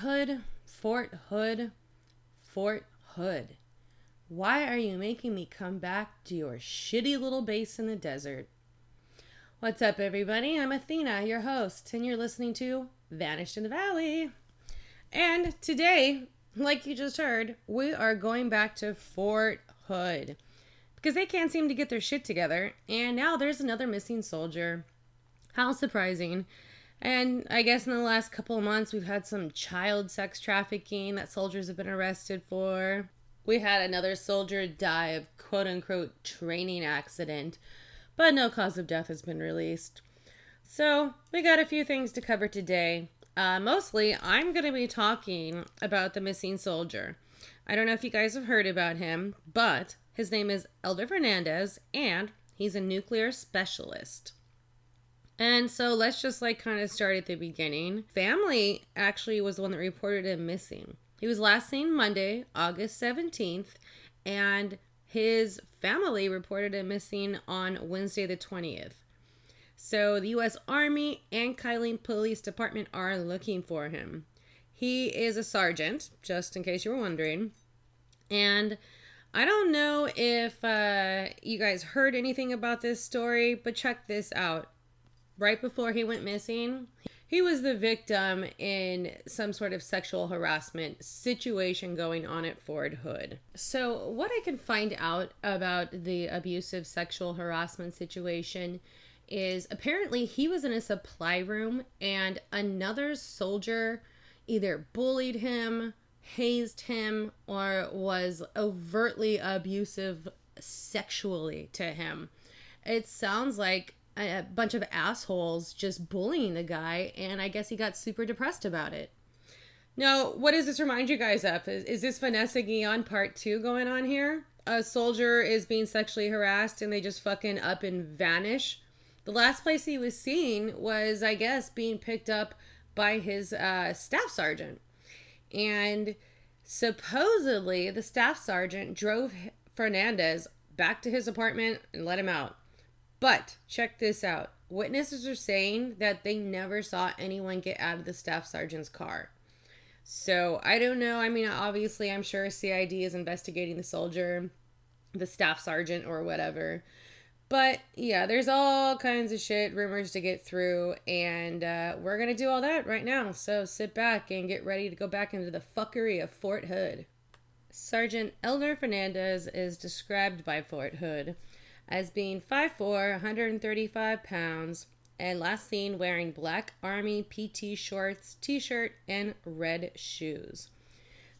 Hood, Fort Hood, Fort Hood. Why are you making me come back to your shitty little base in the desert? What's up, everybody? I'm Athena, your host, and you're listening to Vanished in the Valley. And today, like you just heard, we are going back to Fort Hood because they can't seem to get their shit together, and now there's another missing soldier. How surprising. And I guess in the last couple of months, we've had some child sex trafficking that soldiers have been arrested for. We had another soldier die of quote unquote training accident, but no cause of death has been released. So we got a few things to cover today. Uh, mostly, I'm going to be talking about the missing soldier. I don't know if you guys have heard about him, but his name is Elder Fernandez, and he's a nuclear specialist. And so let's just like kind of start at the beginning. Family actually was the one that reported him missing. He was last seen Monday, August 17th, and his family reported him missing on Wednesday the 20th. So the US Army and Killeen Police Department are looking for him. He is a sergeant, just in case you were wondering. And I don't know if uh, you guys heard anything about this story, but check this out right before he went missing, he was the victim in some sort of sexual harassment situation going on at Fort Hood. So, what I can find out about the abusive sexual harassment situation is apparently he was in a supply room and another soldier either bullied him, hazed him, or was overtly abusive sexually to him. It sounds like a bunch of assholes just bullying the guy, and I guess he got super depressed about it. Now, what does this remind you guys of? Is, is this Vanessa Guillen part two going on here? A soldier is being sexually harassed and they just fucking up and vanish. The last place he was seen was, I guess, being picked up by his uh, staff sergeant. And supposedly, the staff sergeant drove Fernandez back to his apartment and let him out. But check this out. Witnesses are saying that they never saw anyone get out of the staff sergeant's car. So I don't know. I mean, obviously, I'm sure CID is investigating the soldier, the staff sergeant, or whatever. But yeah, there's all kinds of shit, rumors to get through, and uh, we're gonna do all that right now. So sit back and get ready to go back into the fuckery of Fort Hood. Sergeant Elder Fernandez is described by Fort Hood as being 5'4, 135 pounds, and last seen wearing black army PT shorts, t shirt, and red shoes.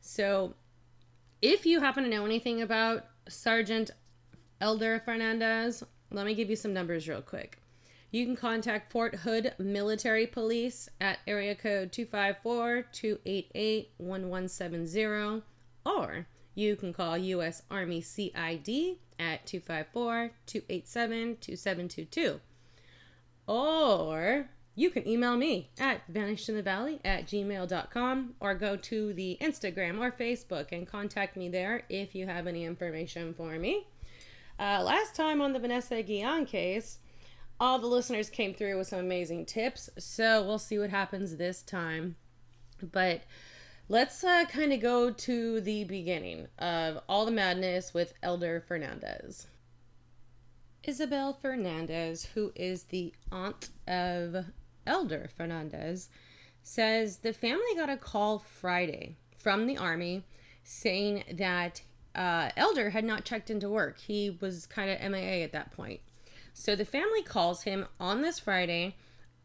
So, if you happen to know anything about Sergeant Elder Fernandez, let me give you some numbers real quick. You can contact Fort Hood Military Police at area code 254 288 1170, or you can call U.S. Army CID at 254 287 2722. Or you can email me at vanishedinthevalley at gmail.com or go to the Instagram or Facebook and contact me there if you have any information for me. Uh, last time on the Vanessa Guillen case, all the listeners came through with some amazing tips, so we'll see what happens this time. But let's uh, kind of go to the beginning of all the madness with Elder Fernandez. Isabel Fernandez, who is the aunt of Elder Fernandez, says the family got a call Friday from the army saying that uh, Elder had not checked into work. He was kind of MIA at that point. So the family calls him on this Friday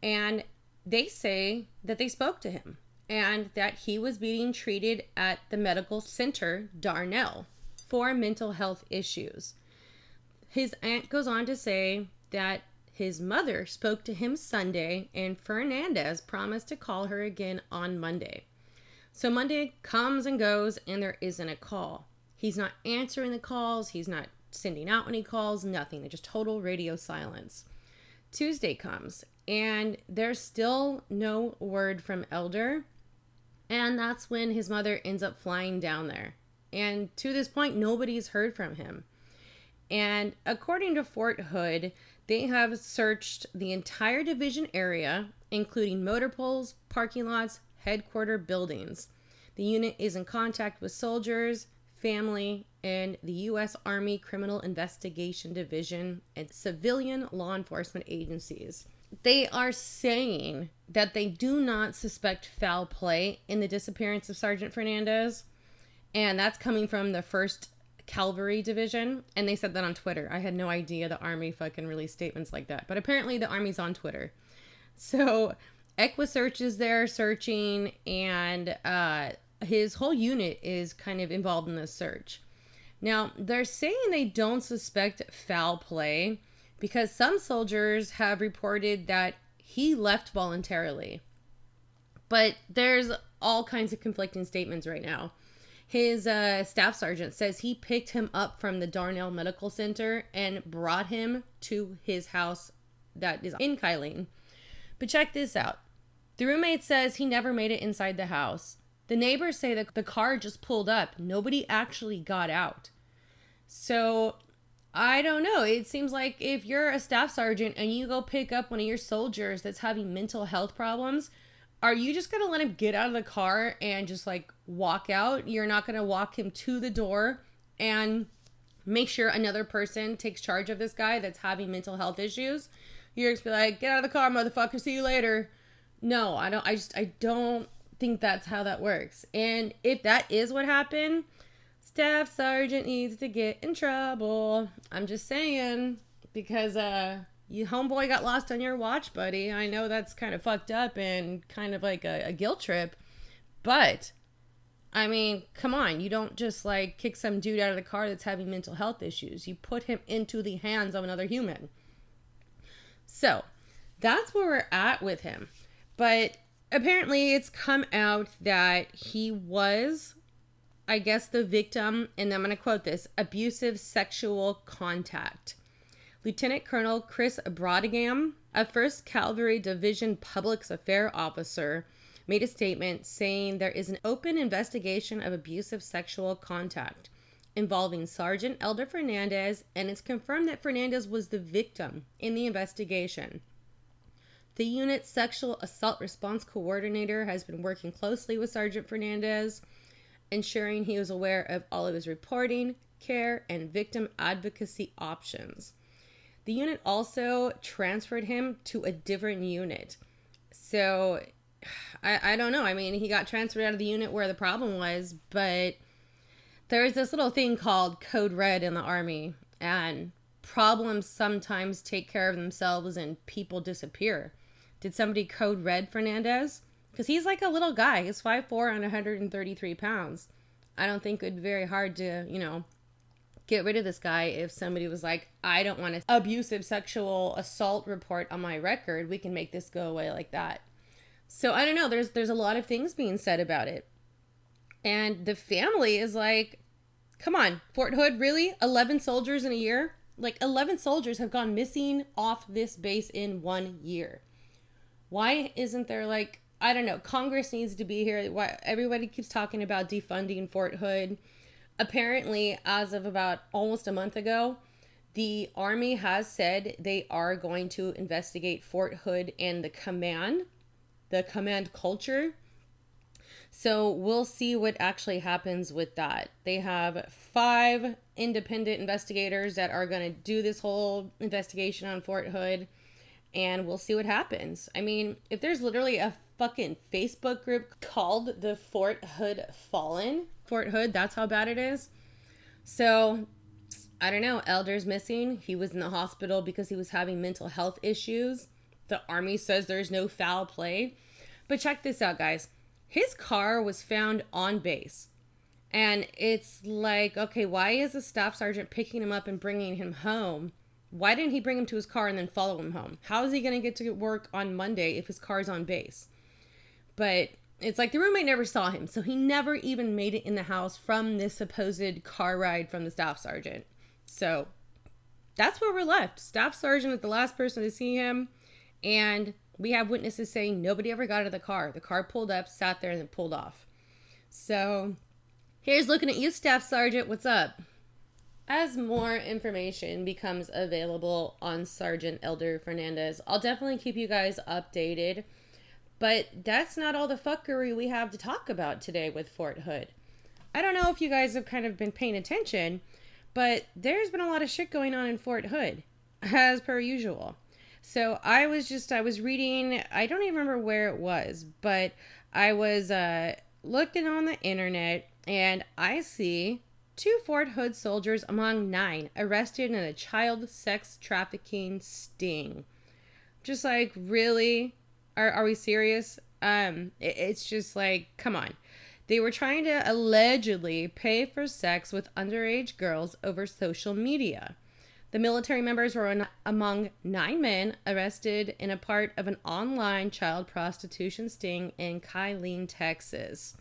and they say that they spoke to him and that he was being treated at the medical center Darnall for mental health issues. His aunt goes on to say that his mother spoke to him Sunday and Fernandez promised to call her again on Monday. So Monday comes and goes and there isn't a call. He's not answering the calls, he's not sending out any calls, nothing. Just total radio silence. Tuesday comes and there's still no word from Elder and that's when his mother ends up flying down there. And to this point, nobody's heard from him. And according to Fort Hood, they have searched the entire division area, including motor poles, parking lots, headquarter buildings. The unit is in contact with soldiers, family, and the U.S. Army Criminal Investigation Division and civilian law enforcement agencies. They are saying that they do not suspect foul play in the disappearance of Sergeant Fernandez, and that's coming from the 1st Cavalry Division, and they said that on Twitter. I had no idea the Army fucking released statements like that, but apparently the Army's on Twitter. So EquuSearch is there searching, and uh, his whole unit is kind of involved in this search. Now, they're saying they don't suspect foul play because some soldiers have reported that he left voluntarily. But there's all kinds of conflicting statements right now. His uh, staff sergeant says he picked him up from the Darnall Medical Center and brought him to his house that is in Killeen. But check this out. The roommate says he never made it inside the house. The neighbors say that the car just pulled up. Nobody actually got out. So I don't know. It seems like if you're a staff sergeant and you go pick up one of your soldiers that's having mental health problems, are you just going to let him get out of the car and just like walk out? You're not going to walk him to the door and make sure another person takes charge of this guy that's having mental health issues. You're just be like, get out of the car, motherfucker. See you later. No, I don't. I just I don't think that's how that works. And if that is what happened, staff sergeant needs to get in trouble. I'm just saying because uh you homeboy got lost on your watch, buddy. I know that's kind of fucked up and kind of like a, a guilt trip, but I mean, come on, you don't just like kick some dude out of the car that's having mental health issues. You put him into the hands of another human. So that's where we're at with him. But apparently, it's come out that he was, I guess, the victim, and I'm going to quote this abusive sexual contact. Lieutenant Colonel Chris Brautigam, a 1st Cavalry Division Public Affairs officer, made a statement saying there is an open investigation of abusive sexual contact involving Sergeant Elder Fernandez, and it's confirmed that Fernandez was the victim in the investigation. The unit's sexual assault response coordinator has been working closely with Sergeant Fernandez, ensuring he was aware of all of his reporting, care, and victim advocacy options. The unit also transferred him to a different unit. So I, I don't know. I mean, he got transferred out of the unit where the problem was, but there's this little thing called Code Red in the Army, and problems sometimes take care of themselves and people disappear. Did somebody code red Fernandez? Because he's like a little guy. He's 5'4 and 133 pounds. I don't think it'd be very hard to, you know, get rid of this guy if somebody was like, I don't want an abusive sexual assault report on my record. We can make this go away like that. So I don't know. There's there's a lot of things being said about it. And the family is like, come on, Fort Hood, really? 11 soldiers in a year? Like 11 soldiers have gone missing off this base in one year. Why isn't there like I don't know, Congress needs to be here. Why everybody keeps talking about defunding Fort Hood. Apparently, as of about almost a month ago, the Army has said they are going to investigate Fort Hood and the command, the command culture. So we'll see what actually happens with that. They have five independent investigators that are going to do this whole investigation on Fort Hood and we'll see what happens. I mean, if there's literally a fucking Facebook group called the Fort Hood Fallen, Fort Hood, that's how bad it is. So, I don't know. Elder's missing. He was in the hospital because he was having mental health issues. The army says there's no foul play. But check this out, guys. His car was found on base. And it's like, okay, why is the staff sergeant picking him up and bringing him home? Why didn't he bring him to his car and then follow him home? How is he going to get to work on Monday if his car's on base? But it's like the roommate never saw him, so he never even made it in the house from this supposed car ride from the staff sergeant. So that's where we're left. Staff sergeant is the last person to see him, and we have witnesses saying nobody ever got out of the car. The car pulled up, sat there, and then pulled off. So here's looking at you, staff sergeant. What's up? as more information becomes available on Sergeant Elder Fernandez, I'll definitely keep you guys updated. But that's not all the fuckery we have to talk about today with Fort Hood. I don't know if you guys have kind of been paying attention, but there's been a lot of shit going on in Fort Hood, as per usual. So I was just I was reading I don't even remember where it was, but I was uh looking on the internet and I see two Fort Hood soldiers among nine arrested in a child sex trafficking sting. Just like really are are we serious? Um it, it's just like come on. They were trying to allegedly pay for sex with underage girls over social media. The military members were among nine men arrested in a part of an online child prostitution sting in Killeen, Texas.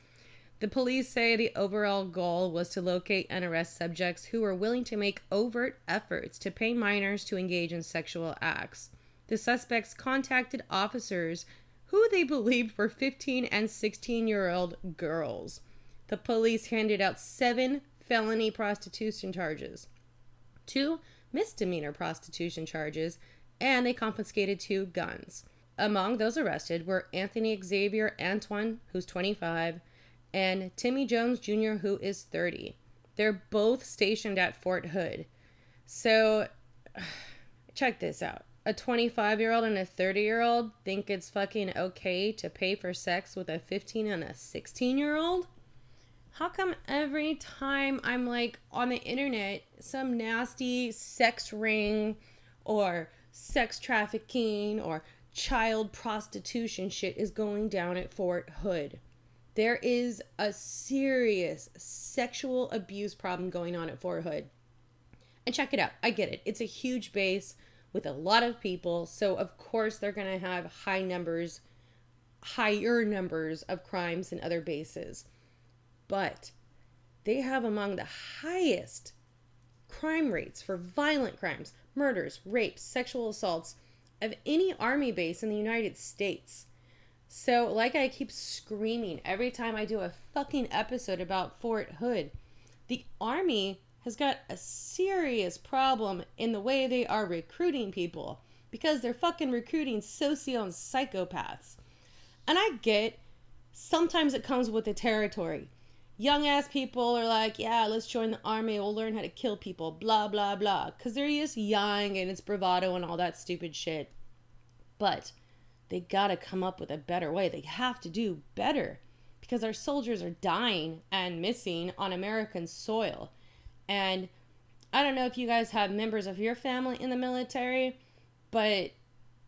The police say the overall goal was to locate and arrest subjects who were willing to make overt efforts to pay minors to engage in sexual acts. The suspects contacted officers who they believed were 15 and 16 year old girls. The police handed out seven felony prostitution charges. Two misdemeanor prostitution charges, and they confiscated two guns. Among those arrested were Anthony Xavier Antoine, who's 25, and Timmy Jones Jr., who is 30. They're both stationed at Fort Hood. So, check this out. A 25 year old and a 30 year old think it's fucking okay to pay for sex with a 15 and a 16 year old? how come every time I'm like on the internet, some nasty sex ring or sex trafficking or child prostitution shit is going down at Fort Hood? There is a serious sexual abuse problem going on at Fort Hood. And check it out. I get it. It's a huge base with a lot of people. So, of course, they're going to have high numbers, higher numbers of crimes than other bases but they have among the highest crime rates for violent crimes, murders, rapes, sexual assaults of any army base in the United States. So, like I keep screaming every time I do a fucking episode about Fort Hood, the army has got a serious problem in the way they are recruiting people because they're fucking recruiting socio and psychopaths. And I get sometimes it comes with the territory young ass people are like, yeah, let's join the army. We'll learn how to kill people. Blah, blah, blah. Because they're just young and it's bravado and all that stupid shit. But they got to come up with a better way. They have to do better because our soldiers are dying and missing on American soil. And I don't know if you guys have members of your family in the military, but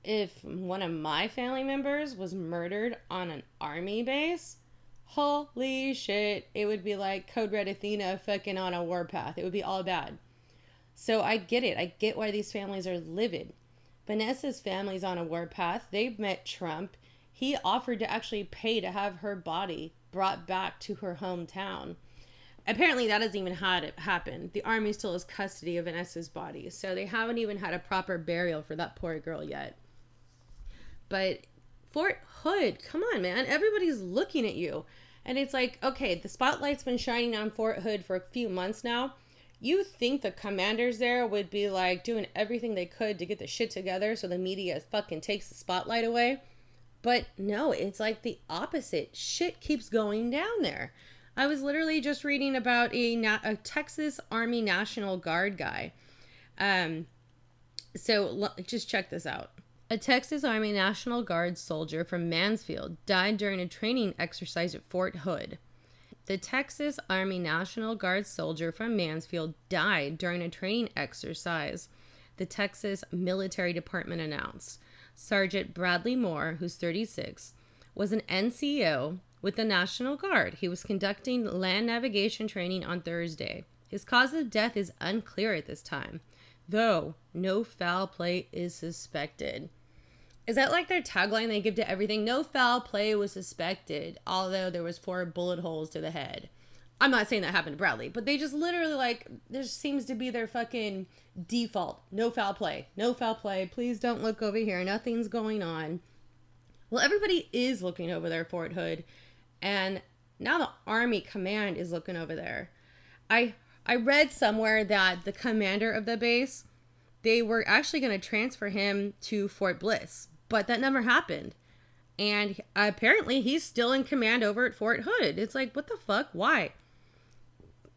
if one of my family members was murdered on an army base, holy shit, it would be like Code Red Athena fucking on a warpath. It would be all bad. So I get it. I get why these families are livid. Vanessa's family's on a warpath. They've met Trump. He offered to actually pay to have her body brought back to her hometown. Apparently, that hasn't even had it happen. The army still has custody of Vanessa's body, so they haven't even had a proper burial for that poor girl yet. But Fort Hood, come on, man. Everybody's looking at you. And it's like, okay, the spotlight's been shining on Fort Hood for a few months now. You think the commanders there would be like doing everything they could to get the shit together so the media fucking takes the spotlight away? But no, it's like the opposite. Shit keeps going down there. I was literally just reading about a, a Texas Army National Guard guy. Um, so just check this out. A Texas Army National Guard soldier from Mansfield died during a training exercise at Fort Hood. The Texas Army National Guard soldier from Mansfield died during a training exercise, the Texas Military Department announced. Sergeant Bradley Moore, who's 36, was an NCO with the National Guard. He was conducting land navigation training on Thursday. His cause of death is unclear at this time, though no foul play is suspected. Is that like their tagline they give to everything? No foul play was suspected, although there was four bullet holes to the head. I'm not saying that happened to Bradley, but they just literally like there seems to be their fucking default. No foul play. No foul play. Please don't look over here. Nothing's going on. Well, everybody is looking over there, Fort Hood, and now the army command is looking over there. I I read somewhere that the commander of the base they were actually going to transfer him to Fort Bliss but that never happened. And apparently he's still in command over at Fort Hood. It's like, what the fuck? Why?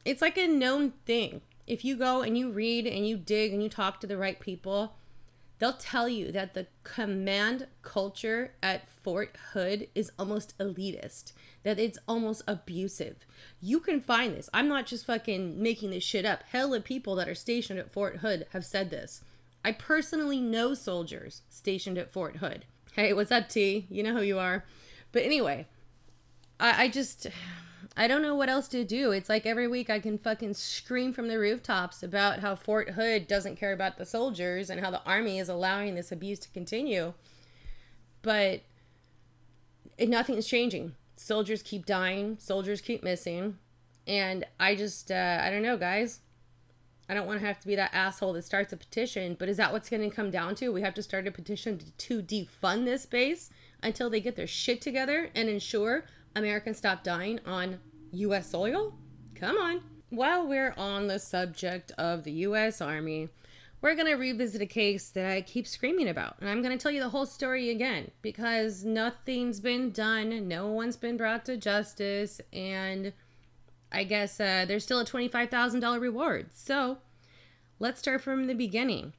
It's like a known thing. If you go and you read and you dig and you talk to the right people, they'll tell you that the command culture at Fort Hood is almost elitist, that it's almost abusive. You can find this. I'm not just fucking making this shit up. Hella people that are stationed at Fort Hood have said this. I personally know soldiers stationed at Fort Hood. Hey, what's up, T? You know who you are. But anyway, I, I just. I don't know what else to do. It's like every week I can fucking scream from the rooftops about how Fort Hood doesn't care about the soldiers and how the army is allowing this abuse to continue. But nothing's changing. Soldiers keep dying, soldiers keep missing. And I just, uh, I don't know, guys. I don't want to have to be that asshole that starts a petition, but is that what's going to come down to? We have to start a petition to defund this base until they get their shit together and ensure Americans stop dying on U.S. soil? Come on. While we're on the subject of the U.S. Army, we're going to revisit a case that I keep screaming about. And I'm going to tell you the whole story again because nothing's been done, no one's been brought to justice, and I guess uh, there's still a $25,000 reward. So let's start from the beginning.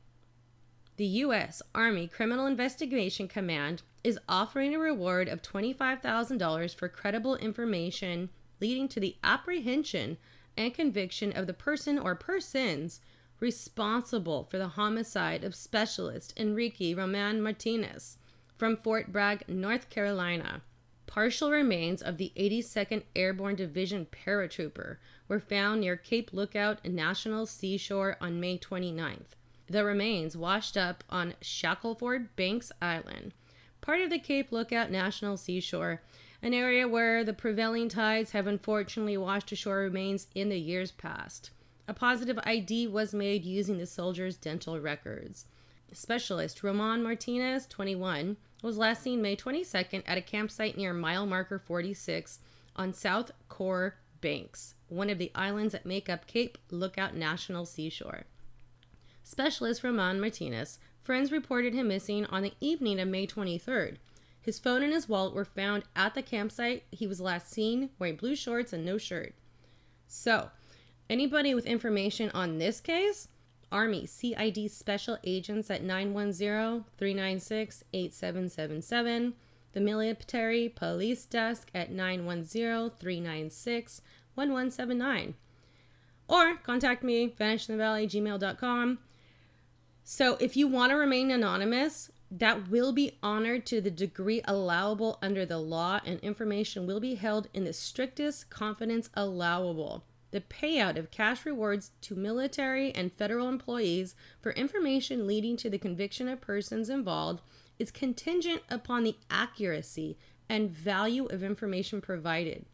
The U.S. Army Criminal Investigation Command is offering a reward of $25,000 for credible information leading to the apprehension and conviction of the person or persons responsible for the homicide of Specialist Enrique Roman Martinez from Fort Bragg, North Carolina. Partial remains of the 82nd Airborne Division paratrooper were found near Cape Lookout National Seashore on May 29th. The remains washed up on Shackleford Banks Island, part of the Cape Lookout National Seashore, an area where the prevailing tides have unfortunately washed ashore remains in the years past. A positive ID was made using the soldier's dental records. Specialist Roman Martinez, 21, was last seen May 22nd at a campsite near mile marker 46 on South Core Banks, one of the islands that make up Cape Lookout National Seashore. Specialist Roman Martinez Friends reported him missing on the evening of May 23rd. His phone and his wallet were found at the campsite. He was last seen wearing blue shorts and no shirt. So, anybody with information on this case, Army CID special agents at 910 396 8777, the military police desk at 910 396 1179. Or contact me, vanishingthevalley, so if you want to remain anonymous, that will be honored to the degree allowable under the law, and information will be held in the strictest confidence allowable. The payout of cash rewards to military and federal employees for information leading to the conviction of persons involved is contingent upon the accuracy and value of information provided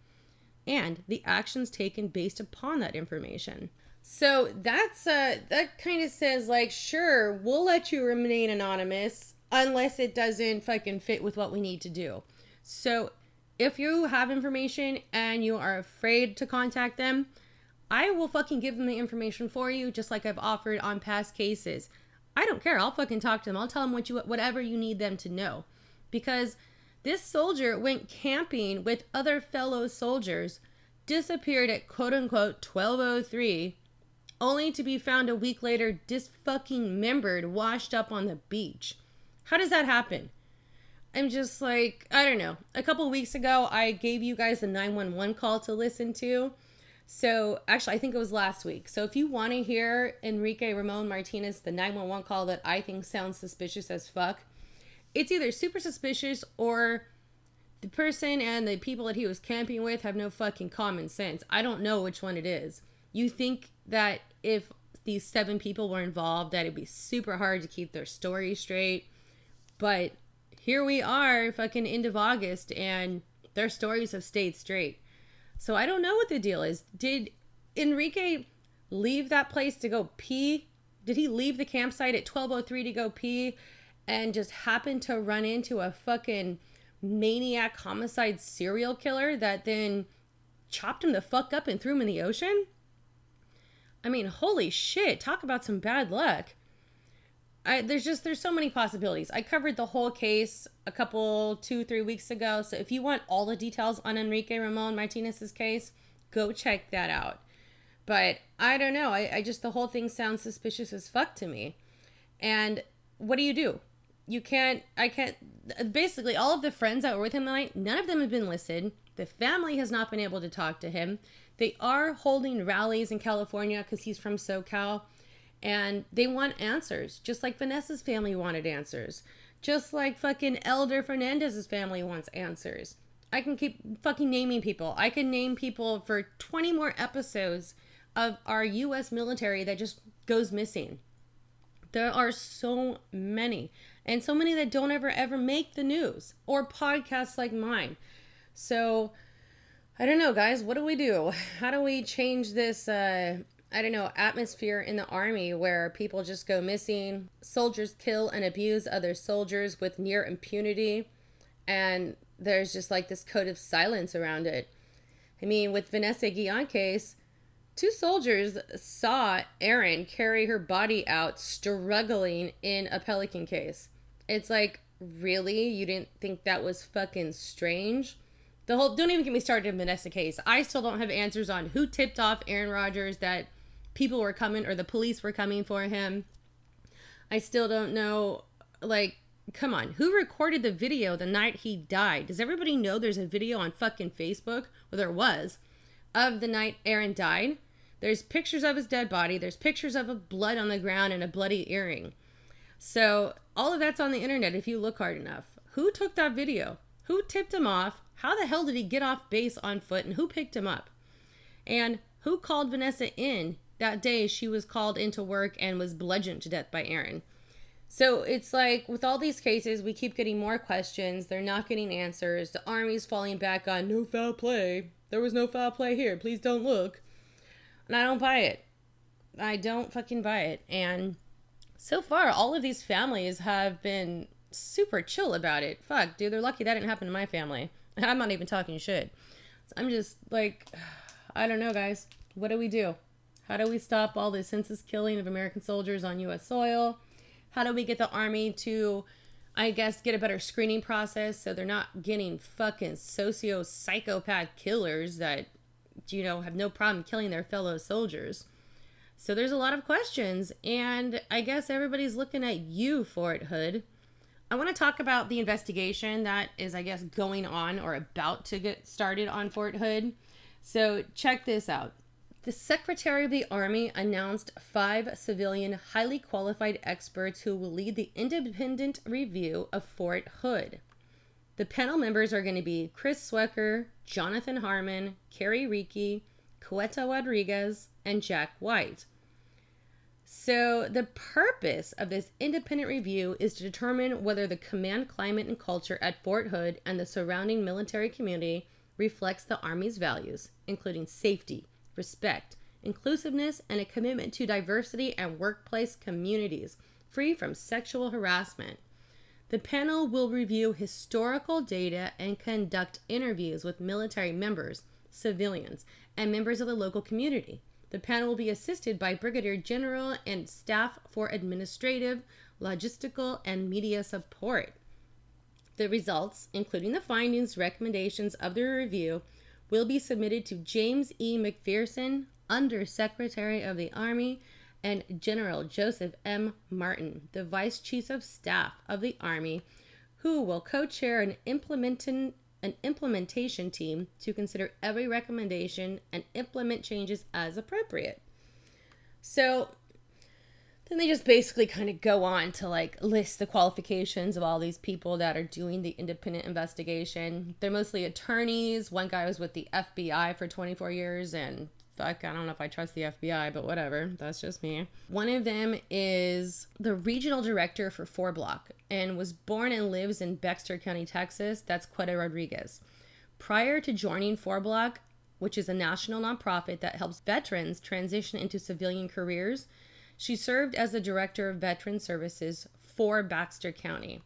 and the actions taken based upon that information. So that's uh that kind of says like sure, we'll let you remain anonymous unless it doesn't fucking fit with what we need to do. So if you have information and you are afraid to contact them, I will fucking give them the information for you just like I've offered on past cases. I don't care. I'll fucking talk to them. I'll tell them what you whatever you need them to know. Because this soldier went camping with other fellow soldiers, disappeared at quote unquote 1203 only to be found a week later disfucking membered washed up on the beach. How does that happen? I'm just like, I don't know. A couple weeks ago, I gave you guys a 911 call to listen to. So, actually, I think it was last week. So, if you want to hear Enrique Ramon Martinez, the 911 call that I think sounds suspicious as fuck, it's either super suspicious or the person and the people that he was camping with have no fucking common sense. I don't know which one it is. You think that if these seven people were involved, that it'd be super hard to keep their story straight. But here we are, fucking end of August, and their stories have stayed straight. So I don't know what the deal is. Did Enrique leave that place to go pee? Did he leave the campsite at 12:03 to go pee and just happen to run into a fucking maniac homicide serial killer that then chopped him the fuck up and threw him in the ocean? I mean, holy shit, talk about some bad luck. I, there's just there's so many possibilities. I covered the whole case a couple two three weeks ago. So if you want all the details on Enrique Ramon Martinez's case, go check that out. But I don't know. I, I just the whole thing sounds suspicious as fuck to me. And what do you do? You can't. I can't. Basically, all of the friends that were with him tonight, none of them have been listed. The family has not been able to talk to him. They are holding rallies in California because he's from SoCal and they want answers, just like Vanessa's family wanted answers, just like fucking Elder Fernandez's family wants answers. I can keep fucking naming people. I can name people for 20 more episodes of our US military that just goes missing. There are so many, and so many that don't ever ever make the news or podcasts like mine. So, I don't know, guys. What do we do? How do we change this uh, I don't know, atmosphere in the army where people just go missing, soldiers kill and abuse other soldiers with near impunity, and there's just like this code of silence around it. I mean, with Vanessa Guillen case, two soldiers saw Aaron carry her body out struggling in a pelican case. It's like, really? You didn't think that was fucking strange? The whole don't even get me started in Vanessa case. I still don't have answers on who tipped off Aaron Rodgers that people were coming or the police were coming for him. I still don't know. Like, come on. Who recorded the video the night he died? Does everybody know there's a video on fucking Facebook? Well, there was of the night Aaron died. There's pictures of his dead body. There's pictures of a blood on the ground and a bloody earring. So all of that's on the internet if you look hard enough. Who took that video? Who tipped him off? How the hell did he get off base on foot? And who picked him up? And who called Vanessa in that day she was called into work and was bludgeoned to death by Aaron. So it's like with all these cases, we keep getting more questions. They're not getting answers. The army's falling back on no foul play. There was no foul play here. Please don't look. And I don't buy it. I don't fucking buy it. And so far, all of these families have been super chill about it. Fuck, dude, they're lucky that didn't happen to my family. I'm not even talking shit. I'm just like, I don't know, guys. What do we do? How do we stop all the senseless killing of American soldiers on U.S. soil? How do we get the Army to, I guess, get a better screening process so they're not getting fucking socio psychopath killers that, you know, have no problem killing their fellow soldiers? So there's a lot of questions, and I guess everybody's looking at you, Fort Hood. I want to talk about the investigation that is, I guess, going on or about to get started on Fort Hood. So check this out. The Secretary of the Army announced five civilian, highly qualified experts who will lead the independent review of Fort Hood. The panel members are going to be Chris Swecker, Jonathan Harmon, Carrie Ricci, Queta Rodriguez, and Jack White. So, the purpose of this independent review is to determine whether the command climate and culture at Fort Hood and the surrounding military community reflects the Army's values, including safety, respect, inclusiveness, and a commitment to diversity and workplace communities free from sexual harassment. The panel will review historical data and conduct interviews with military members, civilians, and members of the local community. The panel will be assisted by Brigadier General and staff for administrative, logistical, and media support. The results, including the findings, recommendations of the review, will be submitted to James E. McPherson, Under Secretary of the Army, and General Joseph M. Martin, the Vice Chief of Staff of the Army, who will co chair an, implementing, an implementation team to consider every recommendation and implement changes as appropriate. So, then they just basically kind of go on to like list the qualifications of all these people that are doing the independent investigation. They're mostly attorneys. One guy was with the FBI for 24 years and fuck, I don't know if I trust the FBI, but whatever. That's just me. One of them is the regional director for Four Block and was born and lives in Bexar County, Texas. That's Queta Rodriguez. Prior to joining Four Block, which is a national nonprofit that helps veterans transition into civilian careers, she served as the director of veteran services for Baxter County.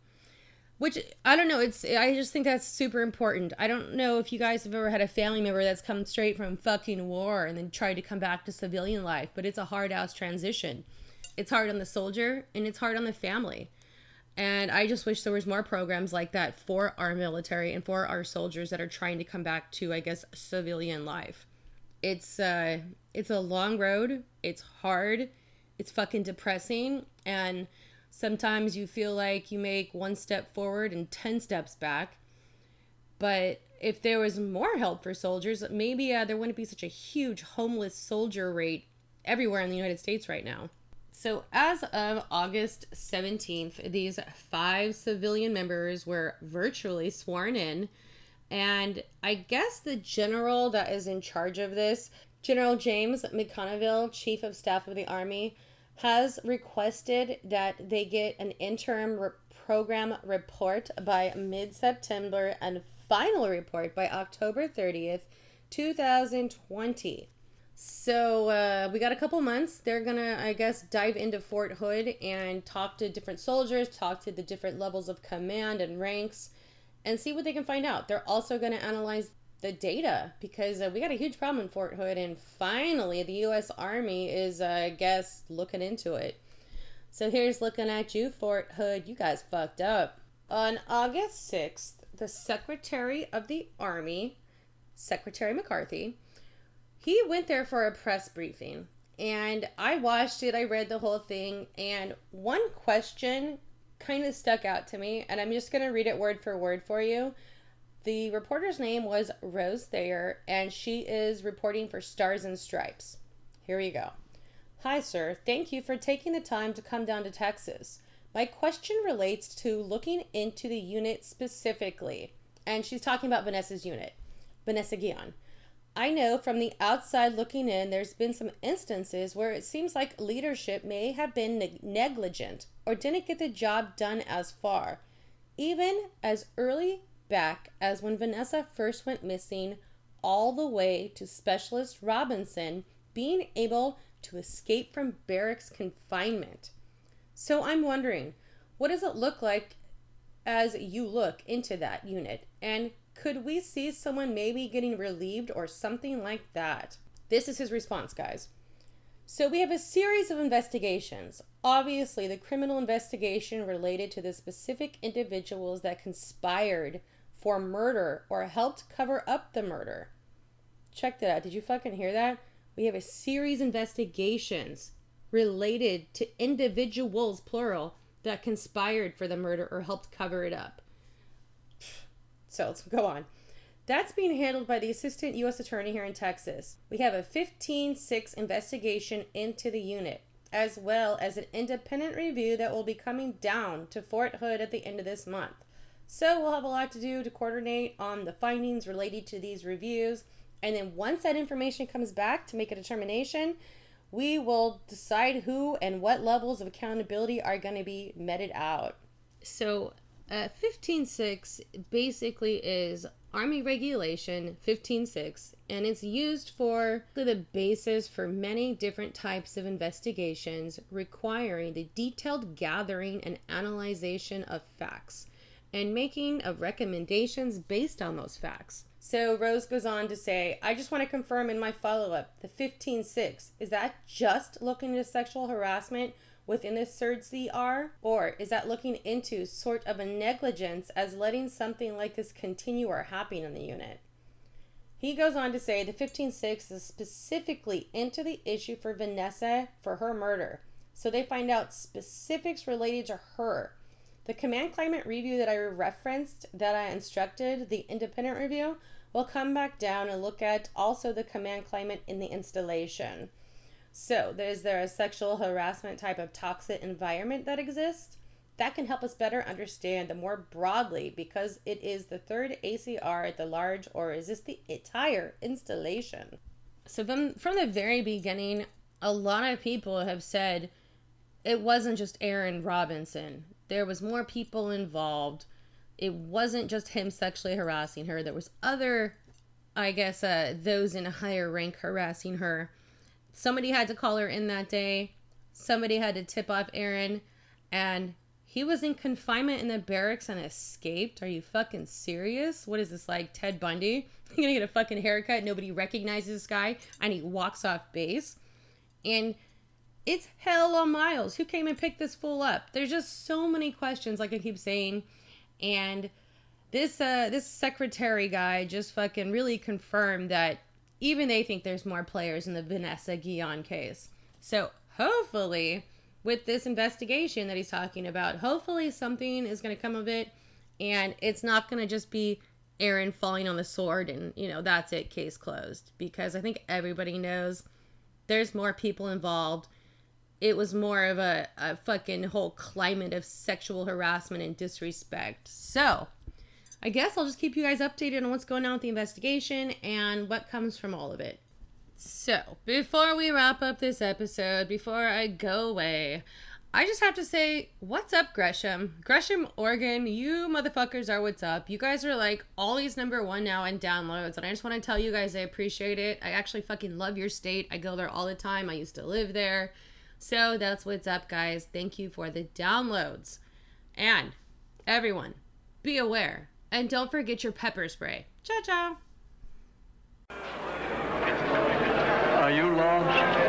Which I don't know, it's I just think that's super important. I don't know if you guys have ever had a family member that's come straight from fucking war and then tried to come back to civilian life, but it's a hard ass transition. It's hard on the soldier and it's hard on the family. And I just wish there was more programs like that for our military and for our soldiers that are trying to come back to, I guess, civilian life. It's uh it's a long road. It's hard. It's fucking depressing and sometimes you feel like you make one step forward and 10 steps back. But if there was more help for soldiers, maybe uh, there wouldn't be such a huge homeless soldier rate everywhere in the United States right now. So, as of August 17th, these five civilian members were virtually sworn in. And I guess the general that is in charge of this, General James McConville, Chief of Staff of the Army, has requested that they get an interim re- program report by mid September and final report by October 30th, 2020. So uh, we got a couple months. They're gonna, I guess, dive into Fort Hood and talk to different soldiers, talk to the different levels of command and ranks, and see what they can find out. They're also gonna analyze the data because uh, we got a huge problem in Fort Hood, and finally the U.S. Army is, uh, I guess, looking into it. So here's looking at you, Fort Hood. You guys fucked up. On August 6th, the Secretary of the Army, Secretary McCarthy, he went there for a press briefing and I watched it, I read the whole thing, and one question kind of stuck out to me, and I'm just going to read it word for word for you. The reporter's name was Rose Thayer, and she is reporting for Stars and Stripes. Here you go. Hi, sir. Thank you for taking the time to come down to Texas. My question relates to looking into the unit specifically, and she's talking about Vanessa's unit, Vanessa Guillen. I know from the outside looking in, there's been some instances where it seems like leadership may have been neg- negligent or didn't get the job done as far, even as early back as when Vanessa first went missing, all the way to Specialist Robinson being able to escape from barracks confinement. So I'm wondering, what does it look like as you look into that unit? And could we see someone maybe getting relieved or something like that? This is his response, guys. So we have a series of investigations. Obviously, the criminal investigation related to the specific individuals that conspired for murder or helped cover up the murder. Check that out. Did you fucking hear that? We have a series investigations related to individuals plural that conspired for the murder or helped cover it up. So let's go on. That's being handled by the Assistant U.S. Attorney here in Texas. We have a 15 6 investigation into the unit, as well as an independent review that will be coming down to Fort Hood at the end of this month. So we'll have a lot to do to coordinate on the findings related to these reviews. And then once that information comes back to make a determination, we will decide who and what levels of accountability are going to be meted out. So uh, 15.6 basically is Army Regulation 15.6, and it's used for the basis for many different types of investigations requiring the detailed gathering and analyzation of facts and making of recommendations based on those facts. So Rose goes on to say, I just want to confirm in my follow up the 15.6, is that just looking into sexual harassment within the CERD-CR? Or is that looking into sort of a negligence as letting something like this continue or happen in the unit? He goes on to say the 15.6 is specifically into the issue for Vanessa for her murder. So they find out specifics related to her. The command climate review that I referenced, that I instructed, the independent review, will come back down and look at also the command climate in the installation. So, is there a sexual harassment type of toxic environment that exists? That can help us better understand the more broadly because it is the third ACR at the large, or is this the entire installation? So, from, from the very beginning, a lot of people have said it wasn't just Aaron Robinson, there was more people involved. It wasn't just him sexually harassing her, there was other, I guess, uh, those in a higher rank harassing her somebody had to call her in that day. Somebody had to tip off Aaron, and he was in confinement in the barracks and escaped. Are you fucking serious? What is this like Ted Bundy? You're gonna get a fucking haircut, nobody recognizes this guy, and he walks off base. And It's hell on miles. Who came and picked this fool up? There's just so many questions, like I keep saying. And this uh this secretary guy just fucking really confirmed that even they think there's more players in the Vanessa Guillen case. So hopefully, with this investigation that he's talking about, hopefully something is going to come of it, and it's not going to just be Aaron falling on the sword and you know that's it, case closed. Because I think everybody knows there's more people involved. It was more of a, a fucking whole climate of sexual harassment and disrespect. So, I guess I'll just keep you guys updated on what's going on with the investigation and what comes from all of it. So, before we wrap up this episode, before I go away, I just have to say, what's up, Gresham? Gresham, Oregon, you motherfuckers are what's up. You guys are like always number one now in downloads, and I just want to tell you guys I appreciate it. I actually fucking love your state. I go there all the time. I used to live there. So that's what's up, guys. Thank you for the downloads. And everyone, be aware and don't forget your pepper spray. Ciao, ciao. Are you lost?